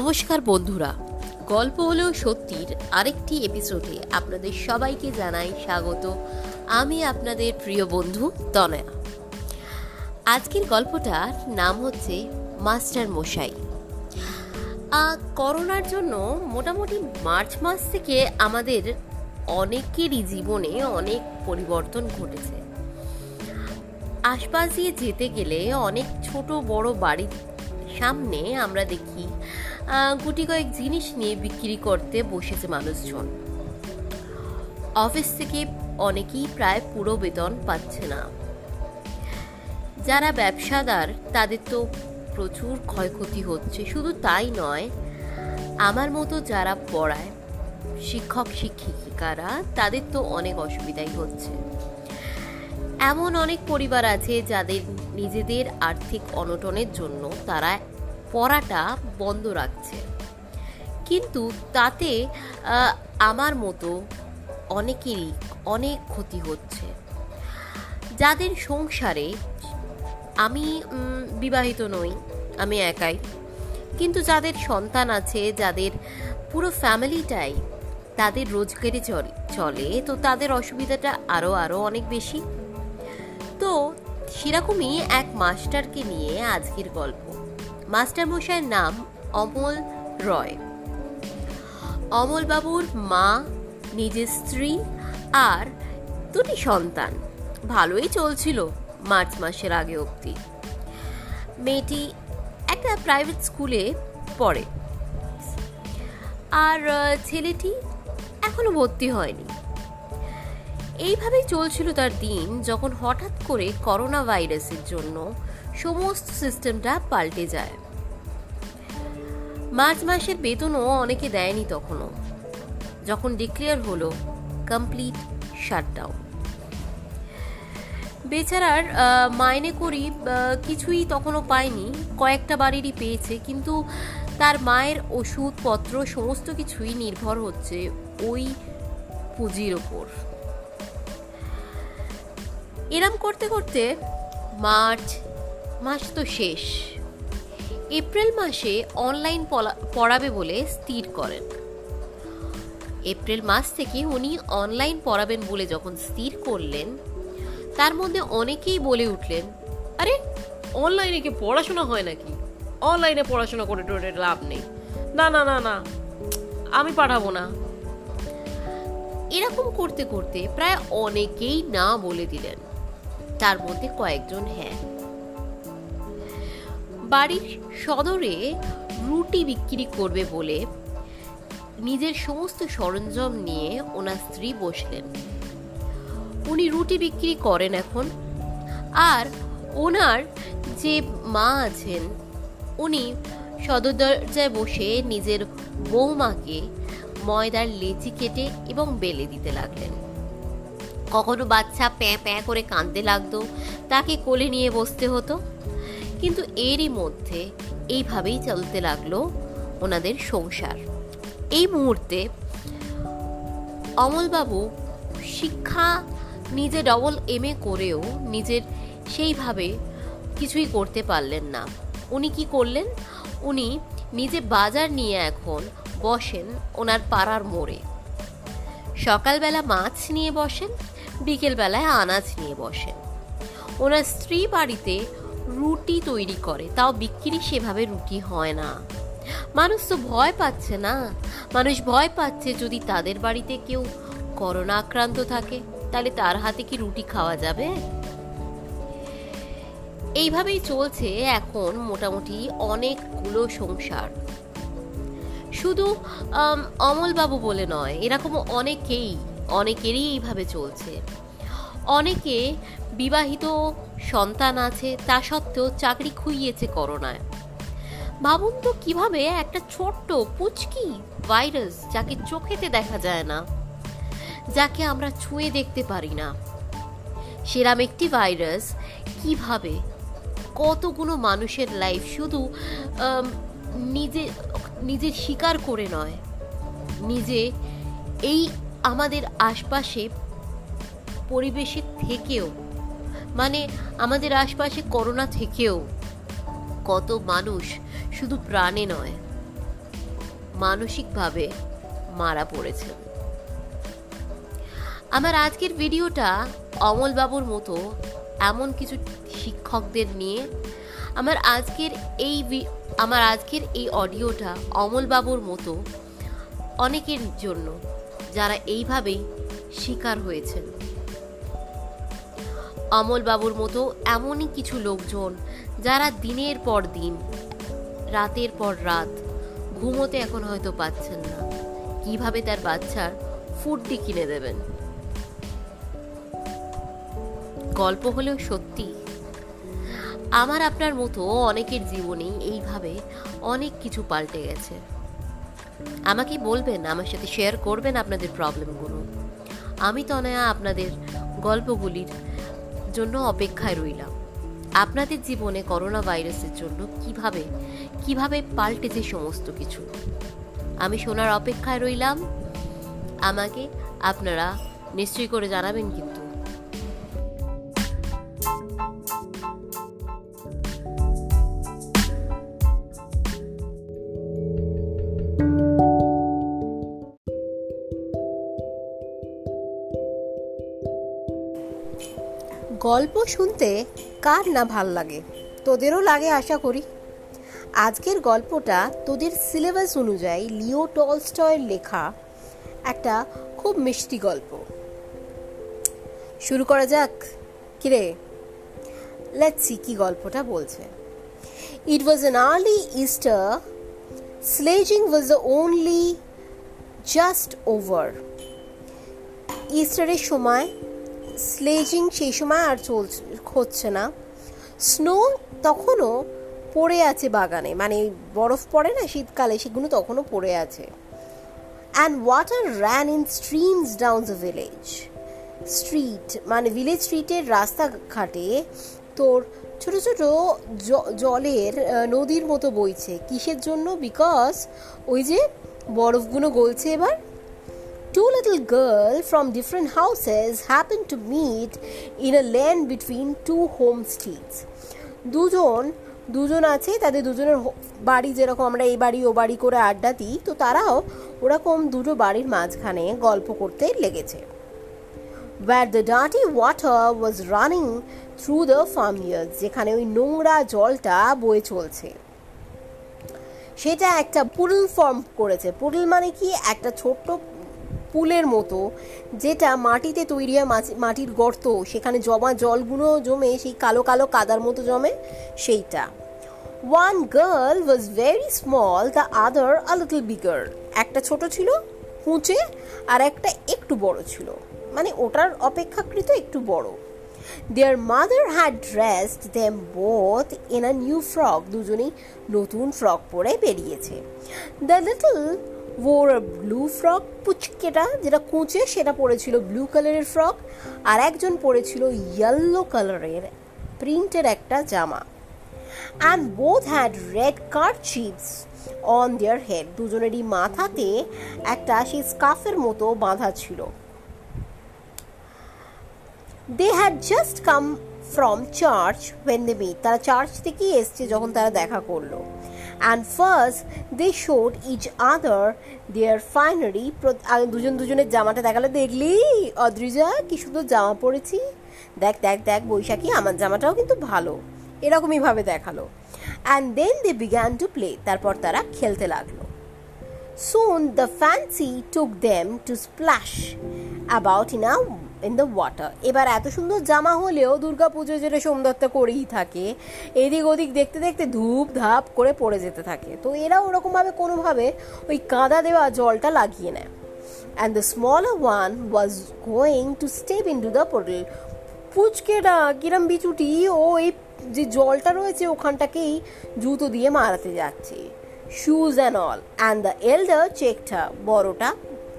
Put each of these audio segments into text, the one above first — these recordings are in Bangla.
নমস্কার বন্ধুরা, গল্প হলেও সত্যির আরেকটি এপিসোডে আপনাদের সবাইকে জানাই স্বাগত। আমি আপনাদের প্রিয় বন্ধু তনয়া। আজকের গল্পটার নাম হচ্ছে মাস্টার মশাই। করোনার জন্য মোটামুটি মার্চ মাস থেকে আমাদের অনেকেরই জীবনে অনেক পরিবর্তন ঘটেছে। আশপাশ দিয়ে যেতে গেলে অনেক ছোট বড় বাড়ির সামনে আমরা দেখি গুটি কয়েক জিনিস নিয়ে বিক্রি করতে বসেছে মানুষজন। অফিস থেকে অনেকেই প্রায় পুরো বেতন পাচ্ছে না। যারা ব্যবসাদার, তাদের তো প্রচুর ক্ষয়ক্ষতি হচ্ছে। শুধু তাই নয়, আমার মতো যারা পড়ায়, শিক্ষক, শিক্ষিকারা, তাদের তো অনেক অসুবিধাই হচ্ছে। এমন অনেক পরিবার আছে যাদের নিজেদের আর্থিক অনটনের জন্য তারা পড়াটা বন্ধ রাখছে। কিন্তু তাতে আমার মতো অনেকেরই অনেক ক্ষতি হচ্ছে। যাদের সংসারে আমি বিবাহিত নই, আমি একাই। কিন্তু যাদের সন্তান আছে, যাদের পুরো ফ্যামিলিটাই তাদের রোজগারে চলে চলে, তো তাদের অসুবিধাটা আরও আরও অনেক বেশি। তো সেরকমই এক মাস্টারকে নিয়ে আজকের গল্প। মাস্টার মশাইয়ের নাম অমল রয়। অমলবাবুর মা, নিজের স্ত্রী আর দুটি সন্তান। ভালোই চলছিল মার্চ মাসের আগে অবধি। মেয়েটি একটা প্রাইভেট স্কুলে পড়ে। আর ছেলেটি এখনও ভর্তি হয়নি। এইভাবেই চলছিল তার দিন যখন হঠাৎ করে করোনা ভাইরাসের জন্য সমস্ত সিস্টেমটা পাল্টে যায়। মার্চ মাসের বেতনও অনেকে দেয়নি তখনও। যখন ডিক্লেয়ার হলো কমপ্লিট শাটডাউন বেচারার মাইনে করি কিছুই তখনও পায়নি, কয়েকটা বাড়িরই পেয়েছে, কিন্তু তার মায়ের ওষুধপত্র সমস্ত কিছুই নির্ভর হচ্ছে ওই পুঁজির ওপর। এরম করতে করতে মার্চ মাস তো শেষ। এপ্রিল মাসে অনলাইন পড়াবে বলে স্থির করেন। এপ্রিল মাস থেকে উনি অনলাইন পড়াবেন বলে যখন স্থির করলেন, তার মধ্যে অনেকেই বলে উঠলেন, আরে, অনলাইনে কি পড়াশোনা হয় নাকি? অনলাইনে পড়াশোনা করে টোরে লাভ নেই। না না না না, আমি পাঠাবো না। এরকম করতে করতে প্রায় অনেকেই না বলে দিলেন। তার মধ্যে কয়েকজন হ্যাঁ। বাড়ির সদরে রুটি বিক্রি করবে বলে নিজের সমস্ত সরঞ্জাম নিয়ে ওনার স্ত্রী বসলেন। উনি রুটি বিক্রি করেন এখন। আর ওনার যে মা আছেন, উনি সদর দরজায় বসে নিজের বৌমাকে ময়দার লেচি কেটে এবং বেলে দিতে লাগলেন। কখনো বাচ্চা প্যাঁ প্যাঁ করে কাঁদতে লাগতো, তাকে কোলে নিয়ে বসতে হতো। কিন্তু এরই মধ্যে এইভাবেই চলতে লাগল ওনাদের সংসার। এই মুহূর্তে অমলবাবু শিক্ষা নিজে ডবল এম এ করেও নিজের সেইভাবে কিছুই করতে পারলেন না। উনি কি করলেন? উনি নিজে বাজার নিয়ে এখন বসেন ওনার পাড়ার মোড়ে। সকালবেলা মাছ নিয়ে বসেন, বিকেলবেলায় আনাজ নিয়ে বসেন। ওনার স্ত্রী বাড়িতে রুটি তৈরি করে, তাও বিক্রি সেভাবে রুটি হয় না। মানুষ তো ভয় পাচ্ছে না। মানুষ ভয় পাচ্ছে যদি তাদের বাড়িতে কেউ করোনা আক্রান্ত থাকে, তাহলে তার হাতে কি রুটি খাওয়া যাবে? এইভাবেই চলছে এখন মোটামুটি অনেকগুলো সংসার। শুধু অমলবাবু বলে নয় এরকম অনেকেই, অনেকেরই এইভাবে চলছে। অনেকে বিবাহিত সন্তান আছে, তা সত্ত্বেও চাকরি খুইয়েছে করোনায়। ভাবুন তো কীভাবে একটা ছোট্ট পুচকি ভাইরাস যাকে চোখেতে দেখা যায় না, যাকে আমরা ছুঁয়ে দেখতে পারি না। সেরাম একটি ভাইরাস, কীভাবে কতগুলো মানুষের লাইফ শুধু নিজে নিজের শিকার করে নয়, নিজে এই আমাদের আশপাশে পরিবেশের থেকেও মানে আমাদের আশপাশে করোনা থেকেও, কত মানুষ শুধু প্রাণে নয়, মানসিকভাবে মারা পড়েছেন। আমার আজকের ভিডিওটা অমলবাবুর মতো এমন কিছু শিক্ষকদের নিয়ে আমার আজকের এই আমার আজকের এই অডিওটা অমলবাবুর মতো অনেকের জন্য যারা এইভাবেই শিকার হয়েছেন। অমলবাবুর মতো এমনই কিছু লোকজন যারা দিনের পর দিন, রাতের পর রাত ঘুমোতে এখন হয়তো পাচ্ছেন না। কীভাবে তার বাচ্চার ফুডটি কিনে দেবেন? গল্প হলেও সত্যি। আমার আপনার মতো অনেকের জীবনেই এইভাবে অনেক কিছু পাল্টে গেছে। আমাকে বলবেন, আমার সাথে শেয়ার করবেন আপনাদের প্রবলেমগুলো আমি তনয়া আপনাদের গল্পগুলির জন্য অপেক্ষায় রইলাম। আপনাদের জীবনে করোনা ভাইরাসের জন্য কীভাবে কীভাবে পাল্টেছে সমস্ত কিছু? আমি শোনার অপেক্ষায় রইলাম। আমাকে আপনারা নিশ্চয়ই করে জানাবেন কিন্তু। গল্প শুনতে কার না ভালো লাগে? তোদেরও লাগে আশা করি। আজকের গল্পটা তোদের সিলেবাস অনুযায়ী লিও টলস্টয়ের লেখা একটা খুব মিষ্টি গল্প। শুরু করা যাক। কিরে? লেটসি কি গল্পটা বলছে। It was an early Easter sledging was the only just over ইস্টারের সময় স্লেজিং সেই সময় আর চলছে, হচ্ছে না। স্নো তখনও পড়ে আছে বাগানে মানে বরফ পড়ে না শীতকালে সেগুলো তখনও পড়ে আছে। And water ran in streams down the village street মানে ভিলেজ স্ট্রিটের রাস্তাঘাটে তোর ছোট ছোট জলের নদীর মতো বইছে। কিসের জন্য? বিকজ ওই যে বরফগুলো গলছে এবার। Two little girls from different houses happened to meet in a lane between two homesteads দুজন দুজন আছে তাদের দুজনের বাড়ি যেরকম আমরা এই বাড়ি ও বাড়ি করে আড্ডা দিই তো তারাও ওরকম দুটো বাড়ির মাঝখানে গল্প করতে লেগেছে where the dirty water was running through the farm yards যেখানে ওই নোংরা জলটা বয়ে চলছে সেটা একটা পুডল ফর্ম করেছে পুডল মানে কি একটা ছোট্ট পুলের মতো, যেটা মাটিতে তৈরি হয় মাটির গর্ত, সেখানে জমা জলগুলো জমে, সেই কালো কালো কাদার মতো জমে, সেইটা। One girl was very small the other a little bigger একটা ছোট ছিল কুঁচে আর একটা একটু বড় ছিল। মানে ওটার অপেক্ষাকৃত একটু বড়। Their mother had dressed them both in a new frock দুজনেই নতুন ফ্রক পরে বেরিয়েছে। The little wore blue frock পুচকেটা যেটা কুঁচে, সেটা পরেছিল ব্লু কালারের ফ্রক আর একজন পরেছিল ইয়েলো কালারের প্রিন্টের একটা জামা. And both had red kerchiefs on their head দুজনেরই মাথাতে একটা সেই স্কাফের মতো বাঁধা ছিল. They had just come from church when they met তারা চার্চ থেকেই এসছে যখন তারা দেখা করল. And first they showed each other their finery দুজন দুজনের জামাটা দেখালে দেখলি? অদ্রিজা কি সুন্দর জামা পরেছি। দেখ দেখ দেখ, বৈশাখী, আমার জামাটাও কিন্তু ভালো। এরকমই ভাবে দেখাল। And then they began to play তারপর তারা খেলতে লাগল। Soon the fancy took them to splash about in a in the water এবার এত সুন্দর জামা হলেও দুর্গা পুজো যেটা সোমদত্ত করেই থাকে, এদিক ওদিক দেখতে দেখতে ধূপ ধাপ করে পড়ে যেতে থাকে। তো এরা ওরকমভাবে কোনোভাবে ওই কাদা দেওয়া জলটা লাগিয়ে নেয়। And the smaller one was going to step in to the portal পুচকেটা কিরম বিচুটি, ও এই যে জলটা রয়েছে ওখানটাকেই জুতো দিয়ে মারাতে যাচ্ছে। Shoes and all and the elder চেকটা বড়টা,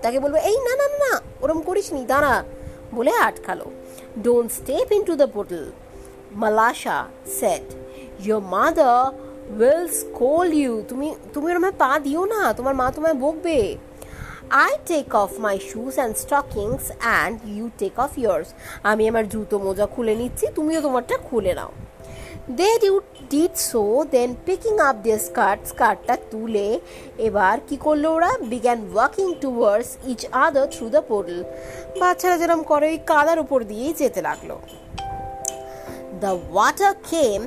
তাকে বলবে, এই না না না, ওরম করিস নি দাঁড়া। বলে আটকালো। Don't step in to the bottle Malasha set your mother will scold you তুমি তুমি ওরমায় পা দিও না, তোমার মা তোমায় বকবে। I take off my shoes and stockings and you take off yours আমি আমার জুতো মোজা খুলে নিচ্ছি, তুমিও তোমারটা খুলে নাও। They did so then picking up দিয়ে স্কার্ট স্কার্টটা তুলে এবার কি করল ওরা began walking towards each other through the portal বাচ্চারা যেরকম করে ওই কাদার উপর দিয়েই যেতে লাগল the water came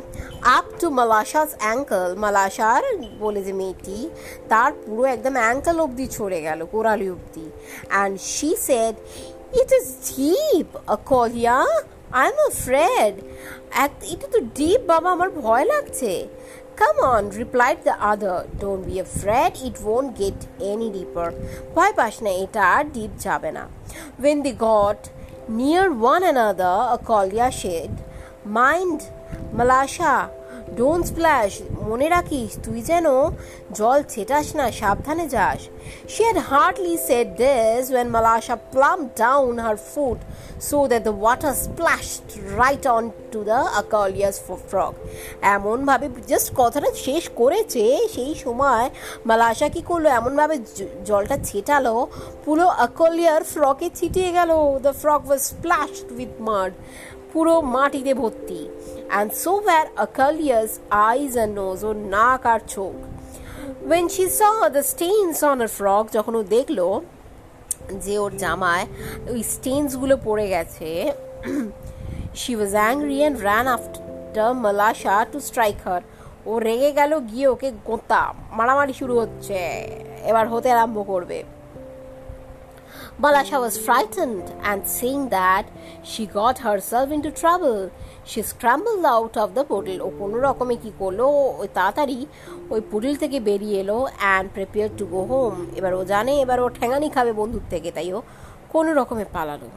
up to Malasha's ankle মালাশার বলে যে মেয়েটি তার পুরো একদম অ্যাঙ্কল অবধি ছড়ে গেল কোরালি অবধি and she said it is deep Kaliya I am afraid এটা তো ডিপ বাবা আমার ভয় লাগছে। Come on replied the other don't be a afraid it won't get any deeper ভয় পাস না, এটা আর ডিপ যাবে না। When they got near one another Akaliya said mind Malasha don't splash, মনে রাখিস তুই যেন জল ছেটাস না, সাবধানে যাস। She had hardly said this when Malasha plump down her foot so that the water splashed right on to the Akaliya's frock এমনভাবে জাস্ট কথাটা শেষ করেছে, সেই সময় মালাশা কি করল? এমনভাবে জলটা ছেটালো, পুরো আকলিয়ার ফ্রকে ছিটিয়ে গেল। The frock was splashed with mud পুরো মাটিতে ভর্তি। And so were Akaliya's eyes and nose ওর নাক আর চোখ when she saw the stains on her frock যখন ও দেখল যে ওর জামায় ওই স্টেইনসগুলো পড়ে গেছে she was angry and ran after Malasha to strike her ও রেগে গেল, গিয়ে ওকে গোঁতা, মারামারি শুরু হচ্ছে। এবার হতে আরম্ভ করবে। Balasha was frightened and seeing that she got herself into trouble, she scrambled out of the portal. ও কোনো রকমে কি করল? ওই তাড়াতাড়ি ওই পুটিল থেকে বেরিয়ে এলো and prepare to go home এবার ও জানে এবার ও ঠেঙানি খাবে বন্ধুর থেকে তাই ও কোনো রকমে পালালো।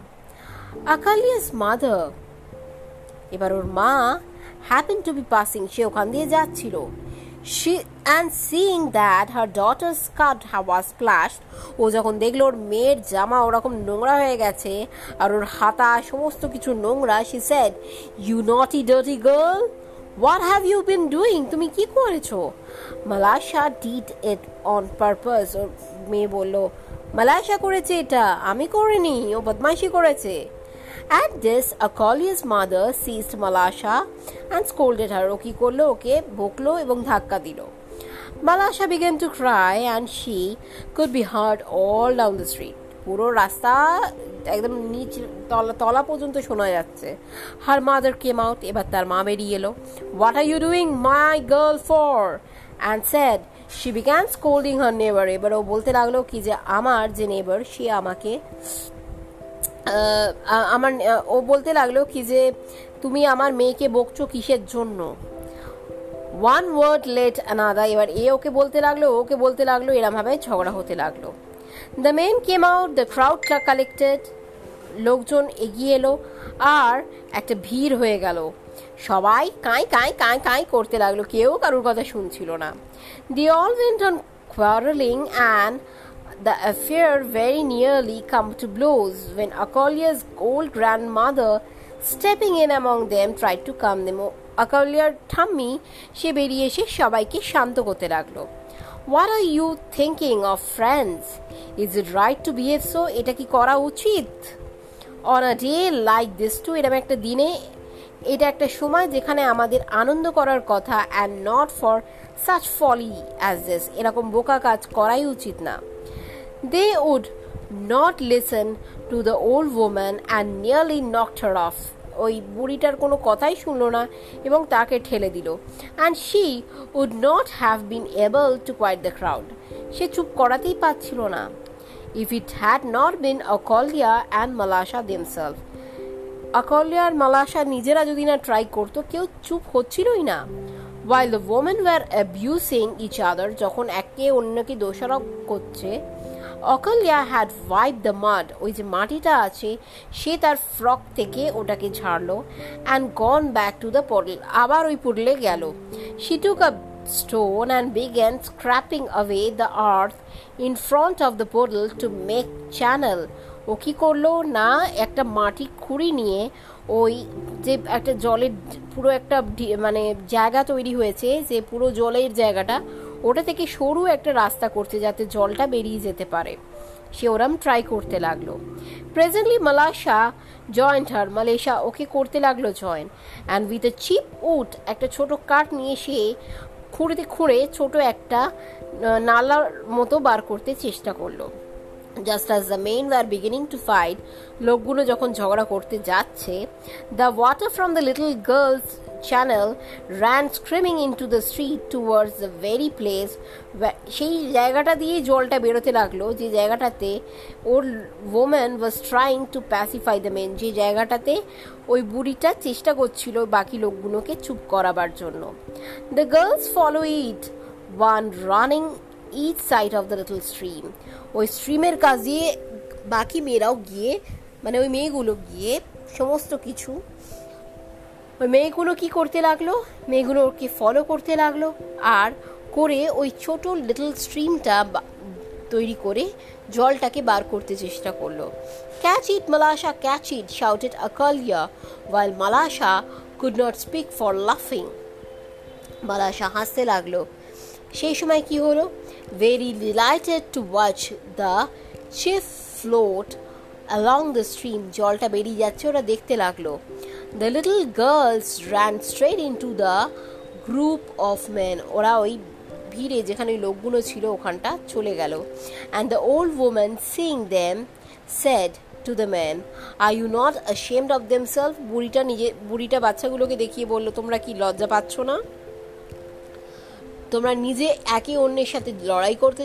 আকালিয়াস মাদার এবার ওর মা হ্যাপেন টু বি পাসিং সে ওখান দিয়ে যাচ্ছিল। She and seeing that her daughter's skirt was splashed ও যখন দেখল ওর মেয়ের জামা ওরকম নোংরা হয়ে গেছে আর ওর হাতা সমস্ত কিছু নোংরা she said you naughty dirty girl what have you been doing তুমি কি করেছ Malasha did it on purpose ওর মেয়ে বলল মালাশা করেছে এটা আমি করিনি ও বদমাইশি করেছে At this, Akalia's mother seized Malasha and scolded her. ও কি করল ওকে বকলো এবং ধাক্কা দিল। Malasha began to cry and she could be heard all down the street. পুরো রাস্তা একদম নিচ তলা তলা পর্যন্ত শোনা যাচ্ছে। হার মাদার কেম আউট এবার তার মা বেরিয়ে এলো। What are you doing my girl for and said she began scolding her neighbour এবার ও বলতে লাগল কি যে আমার যে নেবার সে আমাকে আমার ও বলতে লাগল কি যে, তুমি আমার মেয়েকে বকছো কিসের জন্য? ওয়ান ওয়ার্ড লেট আনাদা এবার এ ওকে বলতে লাগল ওকে বলতে লাগল, এরমভাবে ঝগড়া হতে লাগল। The men came out the crowd collected লোকজন এগিয়ে এলো, আর একটা ভিড় হয়ে গেল। সবাই কাঁই কাঁই কাঁই কাঁই করতে লাগল, কেউ কারোর কথা শুনছিল না। They all went on quarreling and the affair very nearly come to blows when Akalia's old grandmother, stepping in among them, tried to calm them. আকালিয়ার ঠাম্মি সে বেরিয়ে এসে সবাইকে শান্ত করতে লাগল। What are you thinking of friends is it right to behave so এটা কি করা উচিত? On a day like this to এরকম একটা দিনে এটা একটা সময় যেখানে আমাদের আনন্দ করার কথা and not for such folly as this এরকম বোকা কাজ করাই উচিত না। They would not listen to the old woman and nearly knocked her off. ওই বুড়িটার কোনো কথাই শুনলো না এবং তাকে ঠেলে দিল। And she would not have been able to quiet the crowd সে চুপ করাতেই পারছিল না। If it had not been Akaliya and Malasha themselves Akaliya আর মালাশা নিজেরা যদি না ট্রাই করতো, কেউ চুপ হচ্ছিলই না। While the women were abusing each other যখন একে অন্যকে দোষারোপ করছে Akaliya had wipe the mud ওই যে মাটিটা আছে, সে তার ফ্রক থেকে ওটাকে ঝাড়লো and gone back to the portal আবার ওই পোর্টালে গেল। She took a stone and began scraping away the earth in front of the portal to make channel. ও কি করল? না, একটা মাটি খুঁড়ি নিয়ে ওই যে একটা জলের পুরো একটা মানে জায়গা তৈরি হয়েছে, যে পুরো জলের জায়গাটা ওটা থেকে সরু একটা রাস্তা করছে যাতে জলটা বেরিয়ে যেতে পারে। সে ওরম ট্রাই করতে লাগল। Presently Malasha joined her Malasha ওকে করতে লাগল join and with a chip wood একটা ছোট কাঠ নিয়ে সে খুঁড়তে খুঁড়ে ছোট একটা নালার মতো বার করতে চেষ্টা করল। Just as the men were beginning to fight লোকগুলো যখন ঝগড়া করতে যাচ্ছে the water from the little girls ran screaming in to the street towards the very place সেই জায়গাটা দিয়ে জলটা বেরোতে লাগল। যে জায়গাটাতে ওর woman was trying to pacify the men যে জায়গাটাতে ওই বুড়িটা চেষ্টা করছিল বাকি লোকগুলোকে চুপ করাবার জন্য। The girls follow it one running each side of the little stream ওই স্ট্রিমের কাজ বাকি মেয়েরাও গিয়ে মানে ওই মেয়েগুলো গিয়ে সমস্ত কিছু ওই মেয়েগুলো কি করতে লাগল? মেয়েগুলো ওকে ফলো করতে লাগল? আর করে ওই ছোট লিটল স্ট্রিমটা তৈরি করে জলটাকে বার করতে চেষ্টা করল। Catch it Malasha catch it shouted Akaliya while Malasha could not speak for লাফিং মালাশা হাসতে লাগল। সেই সময় কি হলো? Very delighted to watch the chief float along the stream জলটা বেরিয়ে যাচ্ছে, ওরা দেখতে লাগল। The little girls ran straight in to the group of man ওরা ওই ভিড়ে যেখানে ওই লোকগুলো ছিল ওখানটা চলে গেল। And the old woman seeing them said to the man are you not ashamed of themselves বুড়িটা নিজে বুড়িটা বাচ্চাগুলোকে দেখিয়ে বলল, তোমরা কি লজ্জা পাচ্ছ না? তোমরা নিজে একে অন্যের সাথে লড়াই করতে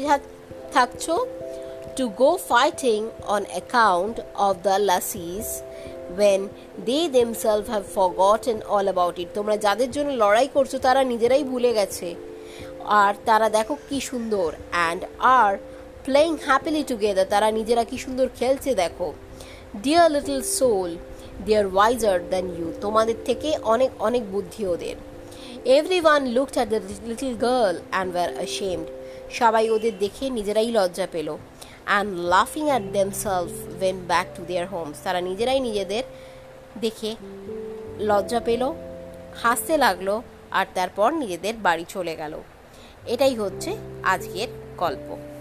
থাকছো? To go fighting on account of the lassies when they themselves have forgotten all about it তোমরা যাদের জন্য লড়াই করছ, তারা নিজেরাই ভুলে গেছে। আর তারা দেখো কি সুন্দর। And are playing happily together তারা নিজেরা কি সুন্দর খেলছে, দেখো। Dear little soul dear wiser than you তোমাদের থেকে অনেক অনেক বুদ্ধি ওদের। Everyone looked at the little girl and were ashamed সবাই ওদের দেখে নিজেরাই লজ্জা পেল। অ্যান্ড লাফিং at themselves went back to their homes তারা নিজেরাই নিজেদের দেখে লজ্জা পেল, হাসতে লাগল, আর তারপর নিজেদের বাড়ি চলে গেল। এটাই হচ্ছে আজকের গল্প।